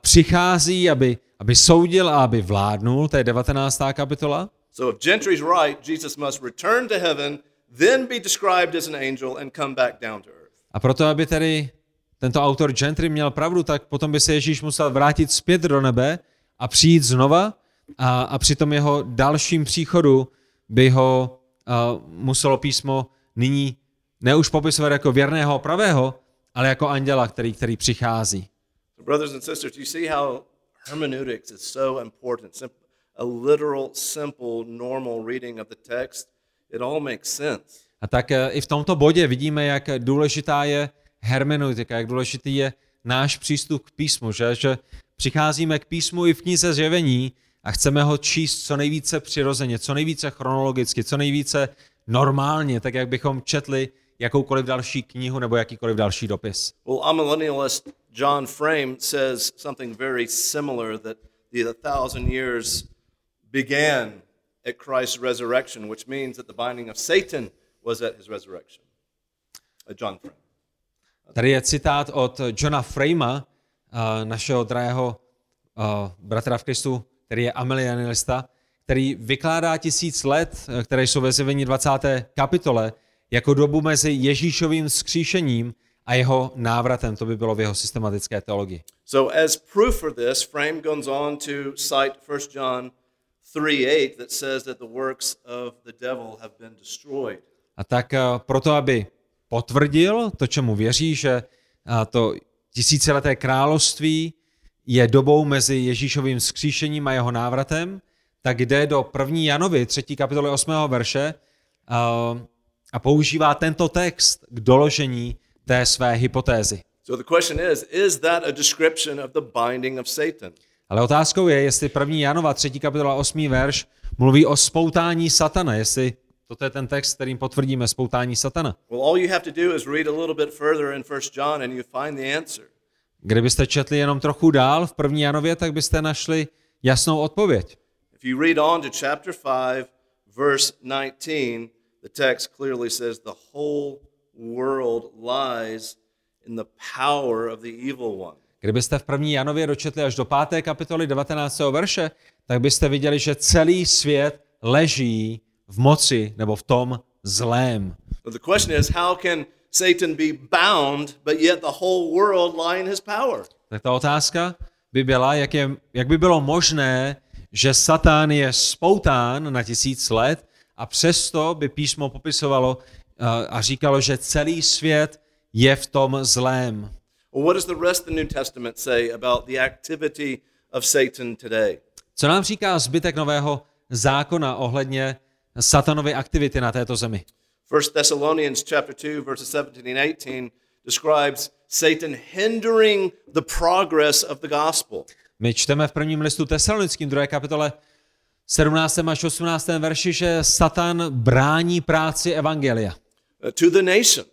přichází, aby, aby soudil a aby vládnul, to je 19. kapitola. So if Gentry's right, Jesus must return to heaven, then be described as an angel, and come back down to earth. A proto, aby tedy tento autor Gentry měl pravdu, tak potom by se Ježíš musel vrátit zpět do nebe a přijít znova a, a při tom jeho dalším příchodu by ho a, muselo písmo nyní ne už popisovat jako věrného a pravého, ale jako anděla, který, který přichází. Brothers and sisters, you see how hermeneutics is so important. A literal, simple, normal reading of the text, it all makes sense. A tak e, i v tomto bodě vidíme, jak důležitá je hermeneutika, jak důležitý je náš přístup k písmu, že, že přicházíme k písmu i v knize zjevení a chceme ho číst co nejvíce přirozeně, co nejvíce chronologicky, co nejvíce normálně, tak jak bychom četli jakoukoliv další knihu nebo jakýkoliv další dopis. Well, amillennialist John Frame says something very similar that the thousand years began at Christ's resurrection, which means that the binding of Satan was at his resurrection. Uh, John Frame. Tady je citát od Johna Frama, eh, našeho drahého eh, bratra v Kristu, který je amilianilista, který vykládá tisíc let, eh, které jsou ve zjevení 20. kapitole, jako dobu mezi Ježíšovým skříšením a jeho návratem. To by bylo v jeho systematické teologii. So, as proof for this, Frame goes on to cite 1 John 3 8 that says that the works of the devil have been destroyed. A tak eh, proto, aby potvrdil to, čemu věří, že eh, to tisícileté království je dobou mezi Ježíšovým skříšením a jeho návratem, tak jde do první Janovi, třetí kapitoly 8. verše a, a používá tento text k doložení té své hypotézy. So, the question is is that a description of the binding of Satan? Ale otázkou je, jestli první Janova, třetí kapitola, 8. verš mluví o spoutání satana, jestli toto je ten text, kterým potvrdíme spoutání satana. Well, all you have to do is read a little bit further in 1 John and you find the answer. Kdybyste četli jenom trochu dál v první Janově, tak byste našli jasnou odpověď. If you read on to chapter 5, verse 19, the text clearly says the whole world lies in the power of the evil one. Kdybyste v první Janově dočetli až do 5. kapitoly 19. verše, tak byste viděli, že celý svět leží v moci nebo v tom zlém. But the question is, how can Satan be bound, but yet the whole world lie in his power? Tak ta otázka by byla, jak, je, jak by bylo možné, že Satan je spoután na tisíc let a přesto by písmo popisovalo uh, a říkalo, že celý svět je v tom zlém. Well, what does the rest of the New Testament say about the activity of Satan today? Co nám říká zbytek nového zákona ohledně satanovy aktivity na této zemi? 1 Thessalonians chapter 2 verses 17 and 18 describes Satan hindering the progress of the gospel. My čteme v prvním listu Tesalonickým 2. kapitole 17. až 18. verši, že Satan brání práci evangelia. uh, to the nations.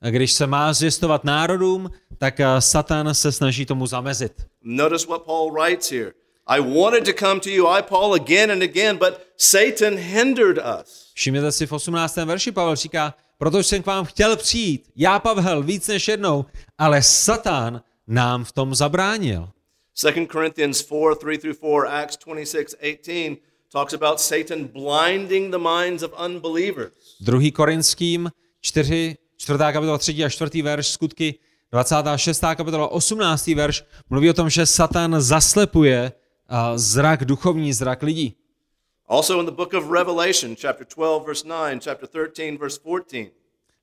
A když se má zjistovat národům, tak eh, Satan se snaží tomu zamezit. Notice what Paul writes here. I wanted to come to you, I Paul, again and again, but Satan hindered us. Všimněte si v 18. verši Pavel říká, protože jsem k vám chtěl přijít, já Pavel, víc než jednou, ale Satan nám v tom zabránil. 2 Corinthians 4 3 through 4, Acts 26 18 talks about Satan blinding the minds of unbelievers. 2. Korinským 4, 4. kapitola 3. a 4. verš, skutky 26. kapitola 18. verš, mluví o tom, že Satan zaslepuje zrak, duchovní zrak lidí. Also in the book of Revelation, chapter 12, verse 9, chapter 13, verse 14.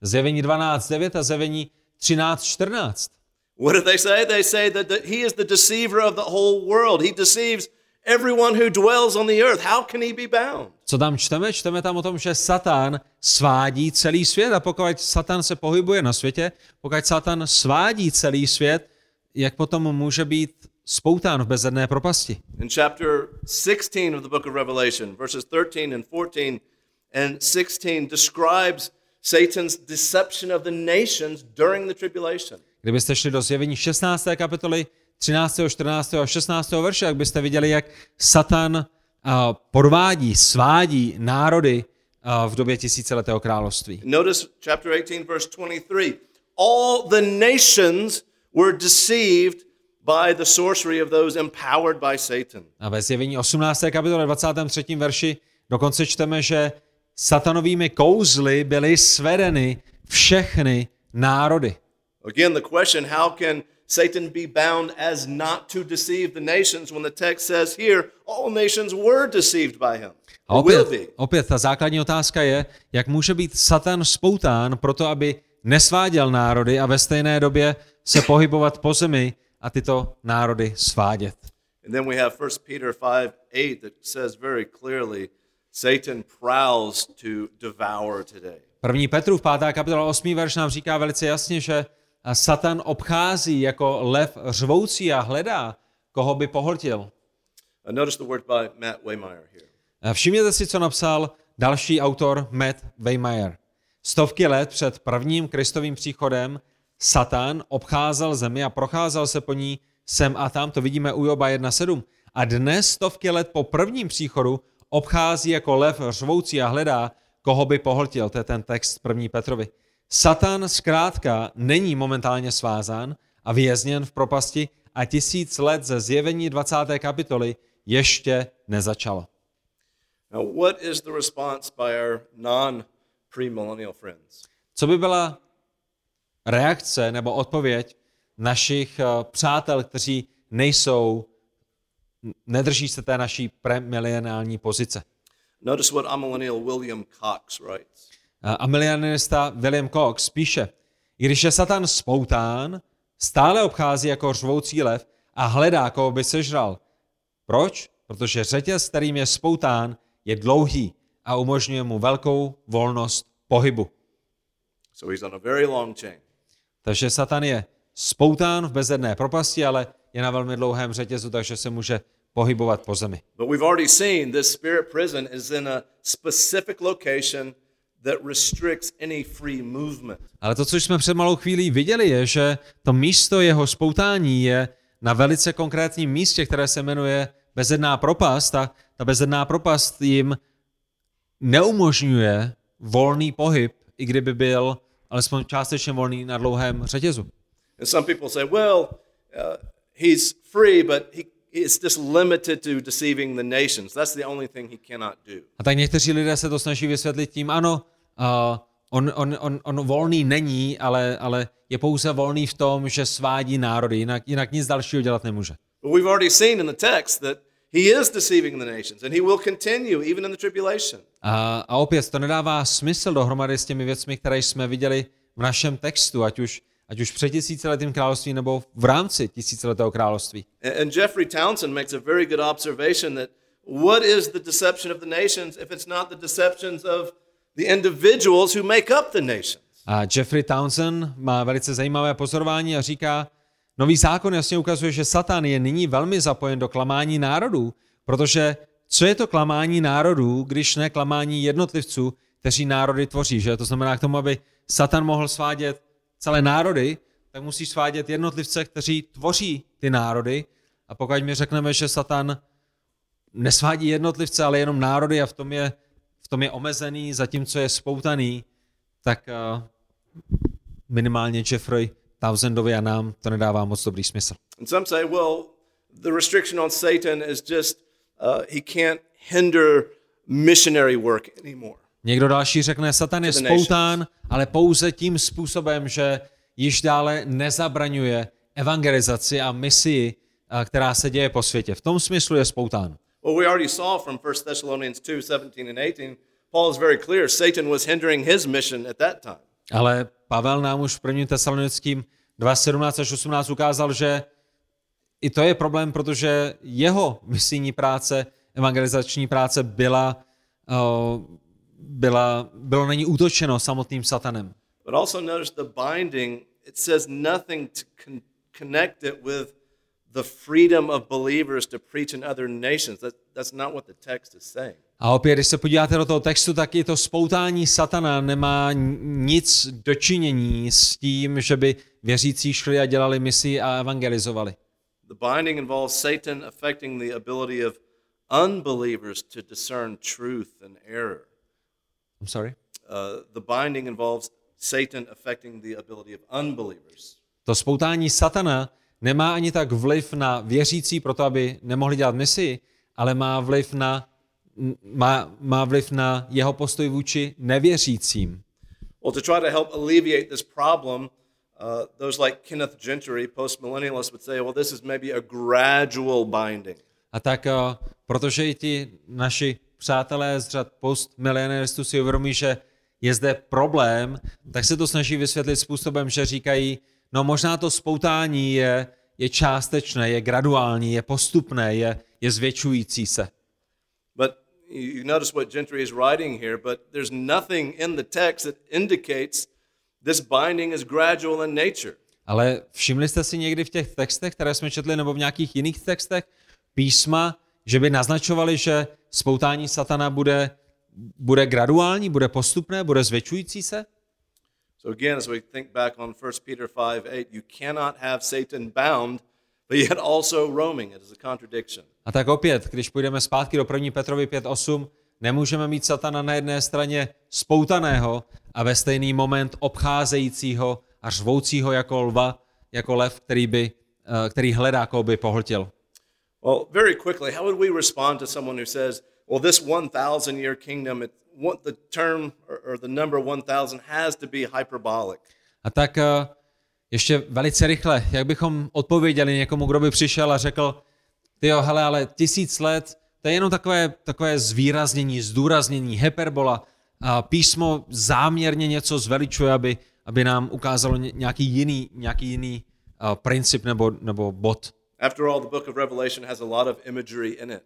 Zjevení 12, 9 a zjevení 13, 14. What do they say? They say that the, he is the deceiver of the whole world. He deceives everyone who dwells on the earth. How can he be bound? Co tam čteme? Čteme tam o tom, že Satan svádí celý svět a pokud Satan se pohybuje na světě, pokud Satan svádí celý svět, jak potom může být spoután v bezedné propasti. In chapter 16 of the book of Revelation, verses 13 and 14 and 16 describes Satan's deception of the nations during the tribulation. Kdybyste šli do zjevení 16. kapitoly 13., 14. a 16. verše, jak byste viděli, jak Satan a, podvádí, svádí národy a, v době tisíciletého království. Notice chapter 18, verse 23. All the nations were deceived by the sorcery of those empowered by Satan. A ve zjevení 18. kapitole 23. verši dokonce čteme, že satanovými kouzly byly svedeny všechny národy. Again, the question how can Satan be bound as not to deceive the nations when the text says here all nations were deceived by him? A opět, opět ta základní otázka je, jak může být Satan spoután proto, aby nesváděl národy a ve stejné době se pohybovat po zemi a tyto národy svádět. And then we have 1 Peter 5 8 that says very clearly Satan prowls to devour today. První Petrův 5. kapitola 8. verš nám říká velice jasně, že Satan obchází jako lev řvoucí a hledá, koho by pohltil. Uh, notice the word by Matt Waymeyer here. Všimněte si, co napsal další autor Matt Weimeyer. Stovky let před prvním Kristovým příchodem Satan obcházel zemi a procházel se po ní sem a tam, to vidíme u Joba 1.7. A dnes, stovky let po prvním příchodu, obchází jako lev řvoucí a hledá, koho by pohltil. To je ten text první Petrovi. Satan zkrátka není momentálně svázán a vězněn v propasti a tisíc let ze zjevení 20. kapitoly ještě nezačalo. Now, what is the response by our non friends? Co by byla reakce nebo odpověď našich eh, přátel, kteří nejsou, nedrží se té naší premileniální pozice? Notice what amillennial William Cox writes. Milionista William Cox píše, když je Satan spoután, stále obchází jako řvoucí lev a hledá, koho by sežral. Proč? Protože řetěz, kterým je spoután, je dlouhý a umožňuje mu velkou volnost pohybu. So he's on a very long chain. Takže Satan je spoután v bezedné propasti, ale je na velmi dlouhém řetězu, takže se může pohybovat po zemi. But we've already seen this spirit prison is in a specific location that restricts any free movement. Ale to, co jsme před malou chvílí viděli, je, že to místo jeho spoutání je na velice konkrétním místě, které se jmenuje bezedná propast a ta bezedná propast jim neumožňuje volný pohyb, i kdyby byl alespoň částečně volný na dlouhém řetězu. And some people say, well, uh, he's free, but he, it's just limited to deceiving the nations. That's the only thing he cannot do. A tak někteří lidé se to snaží vysvětlit tím, ano, uh, on, on, on, on volný není, ale, ale je pouze volný v tom, že svádí národy, jinak, jinak nic dalšího dělat nemůže. We've already seen in the text that he is deceiving the nations, and he will continue even in the tribulation. A, a opět to nedává smysl dohromady s těmi věcmi, které jsme viděli v našem textu, ať už, ať už před tisíciletým království nebo v rámci tisíciletého království. And, and Jeffrey Townsend makes a very good observation that what is the deception of the nations if it's not the deceptions of the individuals who make up the nations? A Jeffrey Townsend má velice zajímavé pozorování a říká, nový zákon jasně ukazuje, že Satan je nyní velmi zapojen do klamání národů, protože co je to klamání národů, když ne klamání jednotlivců, kteří národy tvoří, že? To znamená k tomu, aby Satan mohl svádět celé národy, tak musí svádět jednotlivce, kteří tvoří ty národy. A pokud mi řekneme, že Satan nesvádí jednotlivce, ale jenom národy a v tom je, v tom je omezený, zatímco je spoutaný, tak uh, minimálně Jeffrey Townsendovi a nám to nedává moc dobrý smysl. And some say, well, the restriction on Satan is just uh, he can't hinder missionary work anymore. Někdo další řekne, Satan je spoután, ale pouze tím způsobem, že již dále nezabraňuje evangelizaci a misii, která se děje po světě. V tom smyslu je spoután. Well, we already saw from 1 Thessalonians 2 17 and 18, Paul is very clear Satan was hindering his mission at that time. Ale Pavel nám už v 1. tesalonickým 2.17 až 18 ukázal, že i to je problém, protože jeho misijní práce, evangelizační práce byla, uh, byla, bylo není útočeno samotným satanem. But also notice the binding, it says nothing to con- connect it with the freedom of believers to preach in other nations. That, that's not what the text is saying. A opět, když se podíváte do toho textu, tak i to spoutání satana nemá nic dočinění s tím, že by věřící šli a dělali misi a evangelizovali. The binding involves Satan affecting the ability of unbelievers to discern truth and error. I'm sorry? Uh, the binding involves Satan affecting the ability of unbelievers. To spoutání satana nemá ani tak vliv na věřící, proto aby nemohli dělat misi, ale má vliv na, má, má vliv na jeho postoj vůči nevěřícím. Well, to try to help alleviate this problem, uh, those like Kenneth Gentry, postmillennialists, would say, well, this is maybe a gradual binding. A tak, uh, protože i ti naši přátelé z řad postmillennialistů si uvědomí, že je zde problém, tak se to snaží vysvětlit způsobem, že říkají, no možná to spoutání je, je částečné, je graduální, je postupné, je, je zvětšující se. You notice what Gentry is writing here, but there's nothing in the text that indicates this binding is gradual in nature. Ale všimli jste si někdy v těch textech, které jsme četli, nebo v nějakých jiných textech písma, že by naznačovali, že spoutání satana bude, bude graduální, bude postupné, bude zvětšující se? So again, as we think back on 1 Peter 5 8, you cannot have Satan bound, but yet also roaming. It is a contradiction. A tak opět, když půjdeme zpátky do 1. Petrovi 5.8, nemůžeme mít satana na jedné straně spoutaného a ve stejný moment obcházejícího a řvoucího jako lva, jako lev, který, by, eh, který hledá, koho by pohltil. Well, very quickly, how would we respond to someone who says, well, this 1,000 year kingdom, it, what the term or, or the number 1,000 has to be hyperbolic? A tak eh, ještě velice rychle, jak bychom odpověděli někomu, kdo by přišel a řekl, ty jo, hele, ale tisíc let, to je jenom takové, takové zvýraznění, zdůraznění, hyperbola. A písmo záměrně něco zveličuje, aby, aby nám ukázalo ně- nějaký jiný, nějaký jiný uh, princip nebo, nebo bod. After all, the book of Revelation has a lot of imagery in it.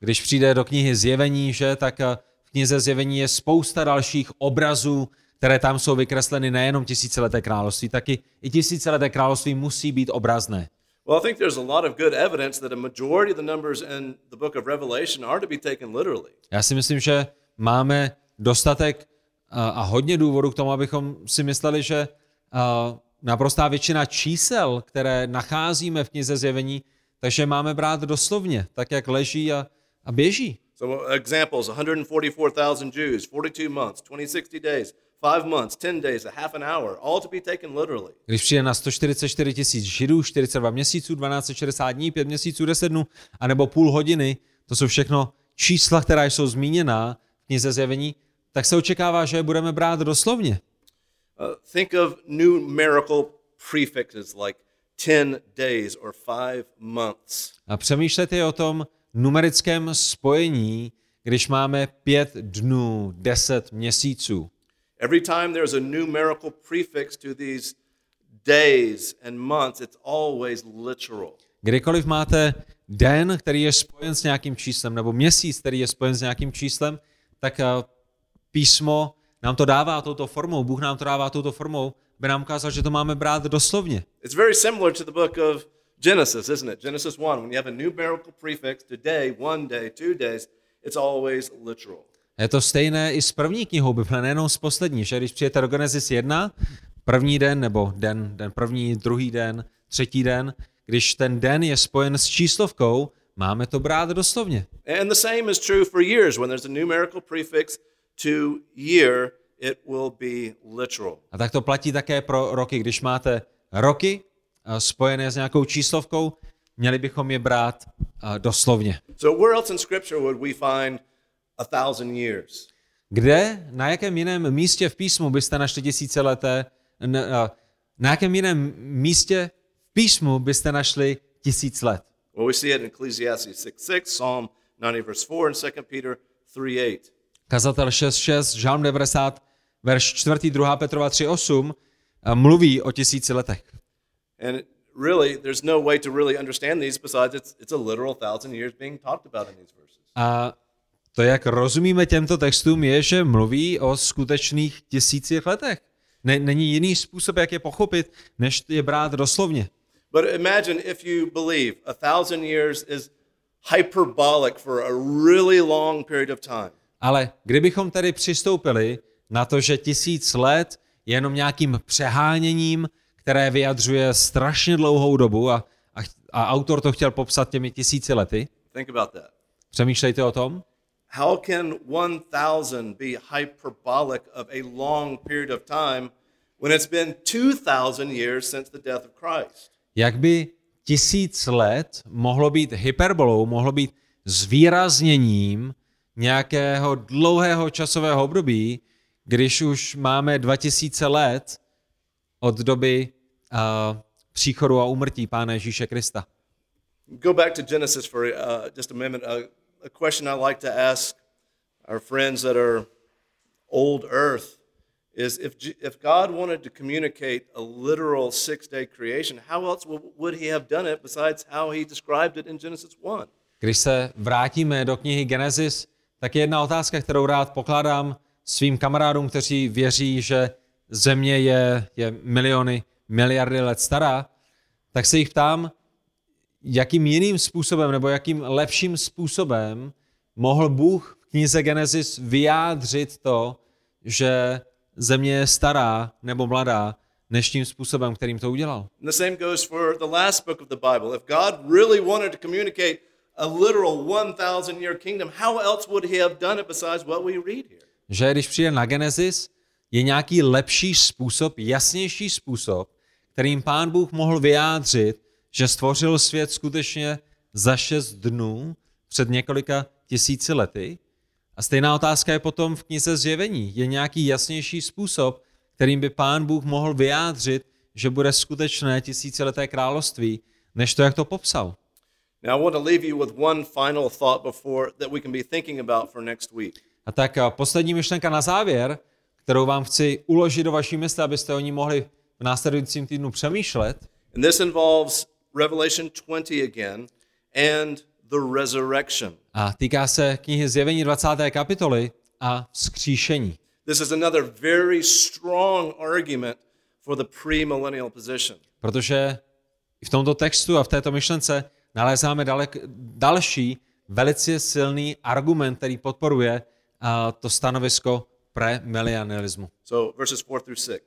Když přijde do knihy Zjevení, že, tak v knize Zjevení je spousta dalších obrazů, které tam jsou vykresleny nejenom tisícileté království, taky i tisícileté království musí být obrazné. Well, I think there's a lot of good evidence that a majority of the numbers in the book of Revelation are to be taken literally. Já si myslím, že máme dostatek a, a hodně důvodů k tomu, abychom si mysleli, že a, naprostá většina čísel, které nacházíme v knize Zjevení, takže máme brát doslovně, tak jak leží a, a běží. So examples, 144,000 Jews, 42 months, 2060 days, 5 months, 10 days, a half an hour, all to be taken literally. Když přijde na 144 tisíc židů, 42 měsíců, 1260 dní, 5 měsíců, 10 dnů, anebo půl hodiny, to jsou všechno čísla, která jsou zmíněna v knize zjevení, tak se očekává, že je budeme brát doslovně. Uh, think of numerical prefixes like 10 days or 5 months. A přemýšlejte o tom numerickém spojení, když máme pět dnů, deset měsíců. Every time there's a numerical prefix to these days and months, it's always literal. Kdykoliv máte den, který je spojen s nějakým číslem, nebo měsíc, který je spojen s nějakým číslem, tak eh, písmo nám to dává touto formou, Bůh nám to dává touto formou, by nám ukázal, že to máme brát doslovně. It's very similar to the book of Genesis, isn't it? Genesis 1, when you have a numerical prefix to day, one day, two days, it's always literal. Je to stejné i s první knihou Bible, nejenom s poslední, že když přijete do Genesis 1, první den, nebo den, den první, druhý den, třetí den, když ten den je spojen s číslovkou, máme to brát doslovně. And the same is true for years. When there's a numerical prefix to year, it will be literal. A tak to platí také pro roky. Když máte roky eh, spojené s nějakou číslovkou, měli bychom je brát eh, doslovně. So where else in Scripture would we find a thousand years? Kde, na jakém jiném místě v písmu byste našli tisícileté, n- eh, na jakém jiném místě v písmu byste našli tisíc let? Well, we see it in Ecclesiastes 6.6, Psalm 90 verse 4, and 2 Peter 3.8. Kazatel 6.6, Žálm 90, verš 4. 2. Petrova 3.8 eh, mluví o tisíci letech. And really, there's no way to really understand these besides it's, it's a literal thousand years being talked about in these verses. A to, jak rozumíme těmto textům, je, že mluví o skutečných tisících letech. Ne, není jiný způsob, jak je pochopit, než je brát doslovně. But imagine if you believe a thousand years is hyperbolic for a really long period of time. Ale kdybychom tedy přistoupili na to, že tisíc let je jenom nějakým přeháněním, které vyjadřuje strašně dlouhou dobu a, a, a autor to chtěl popsat těmi tisíci lety, Think about that. přemýšlejte o tom, How can 1,000 be hyperbolic of a long period of time when it's been 2,000 years since the death of Christ? jak by tisíc let mohlo být hyperbolou, mohlo být zvýrazněním nějakého dlouhého časového období, když už máme 2000 let od doby uh, příchodu a umrtí Pána Ježíše Krista. Go back to Genesis for uh, just a minute. Uh, a question I like to ask our friends that are old earth is if, if God wanted to communicate a literal six day creation, how else would he have done it besides how he described it in Genesis 1? Když se vrátíme do knihy Genesis, tak je jedna otázka, kterou rád pokládám svým kamarádům, kteří věří, že země je, je miliony, miliardy let stará, tak se jich ptám, jakým jiným způsobem nebo jakým lepším způsobem mohl Bůh v knize Genesis vyjádřit to, že země je stará nebo mladá, než tím způsobem, kterým to udělal. And the same goes for the last book of the Bible. If God really wanted to communicate a literal 1,000 year kingdom, how else would he have done it besides what we read here? že když přijde na Genesis, je nějaký lepší způsob, jasnější způsob, kterým pán Bůh mohl vyjádřit, že stvořil svět skutečně za šest dnů před několika tisíci lety. A stejná otázka je potom v knize Zjevení. Je nějaký jasnější způsob, kterým by pán Bůh mohl vyjádřit, že bude skutečné tisícileté království, než to, jak to popsal. Now, I want to leave you with one final thought before that we can be thinking about for next week. A tak a poslední myšlenka na závěr, kterou vám chci uložit do vaší mysli, abyste o ní mohli v následujícím týdnu přemýšlet. And this involves Revelation 20 again and the resurrection. A týká se knihy Zjevení 20. kapitoly a vzkříšení. This is another very strong argument for the premillennial position. Protože v tomto textu a v této myšlence nalézáme dalek, další velice silný argument, který podporuje a, to stanovisko premilenialismu. So, verses 4 through 6.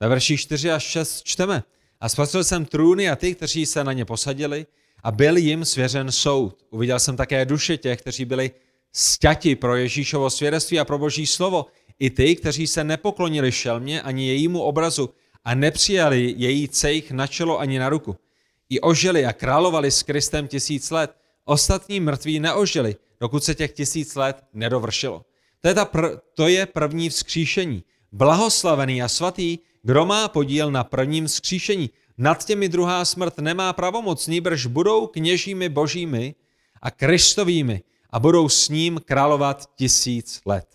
Ve verši 4 až 6 čteme. A spatřil jsem trůny a ty, kteří se na ně posadili a byl jim svěřen soud. Uviděl jsem také duše těch, kteří byli sťati pro Ježíšovo svědectví a pro Boží slovo. I ty, kteří se nepoklonili šelmě ani jejímu obrazu a nepřijali její cejch na čelo ani na ruku. I ožili a královali s Kristem tisíc let. Ostatní mrtví neožili, dokud se těch tisíc let nedovršilo. To je, ta pr- to je první vzkříšení. Blahoslavený a svatý, kdo má podíl na prvním vzkříšení. Nad těmi druhá smrt nemá pravomoc, nýbrž budou kněžími božími a kristovými a budou s ním královat tisíc let.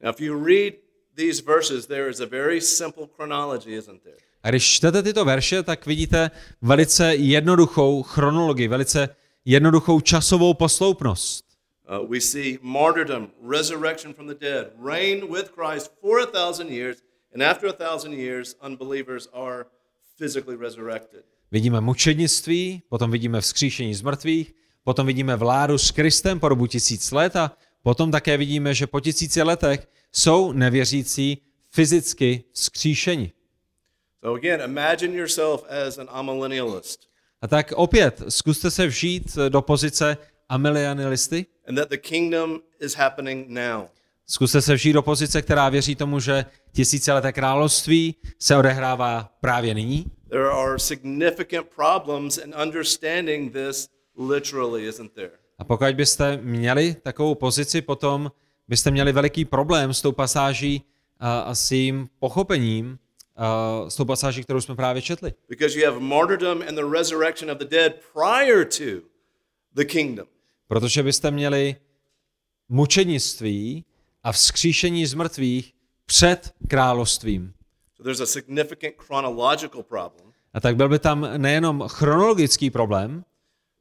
Now, if you read these verses, there is a very simple chronology, isn't there? A když čtete tyto verše, tak vidíte velice jednoduchou chronologii, velice jednoduchou časovou posloupnost. Uh, we see martyrdom, resurrection from the dead, reign with Christ for a thousand years, and after a thousand years, unbelievers are physically resurrected. Vidíme mučednictví, potom vidíme vzkříšení z mrtvých, potom vidíme vládu s Kristem po dobu tisíc let a potom také vidíme, že po tisíci letech jsou nevěřící fyzicky vzkříšeni. So again, imagine yourself as an amillennialist, A tak opět, zkuste se vžít do pozice amilianilisty, and that the kingdom is happening now. Zkuste se vžít do pozice, která věří tomu, že tisícileté království se odehrává právě nyní. There are significant problems in understanding this literally, isn't there? A pokud byste měli takovou pozici, potom byste měli veliký problém s tou pasáží a, a s jejím pochopením, a, s tou pasáží, kterou jsme právě četli. Because you have martyrdom and the resurrection of the dead prior to the kingdom. Protože byste měli mučenictví a vzkříšení z mrtvých před královstvím. A. A tak byl by tam nejenom chronologický problém,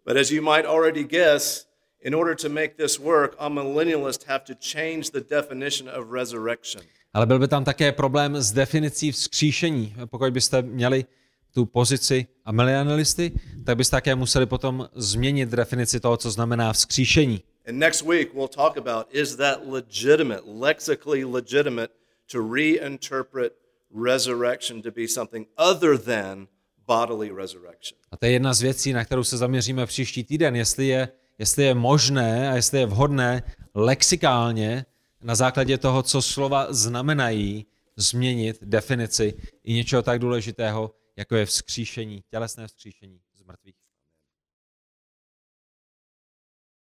But as you might already guess, in order to make this work, a millennialist have to change the definition of resurrection. ale byl by tam také problém s definicí vzkříšení. Pokud byste měli tu pozici amilianalisty, tak byste také museli potom změnit definici toho, co znamená vzkříšení. And next week, we'll talk about is that legitimate, lexically legitimate, to reinterpret resurrection to be something other than bodily resurrection. A to je jedna z věcí, na kterou se zaměříme příští týden, jestli je, jestli je možné a jestli je vhodné lexikálně na základě toho, co slova znamenají, změnit definici i něčeho tak důležitého, jako je vzkříšení, tělesné vzkříšení.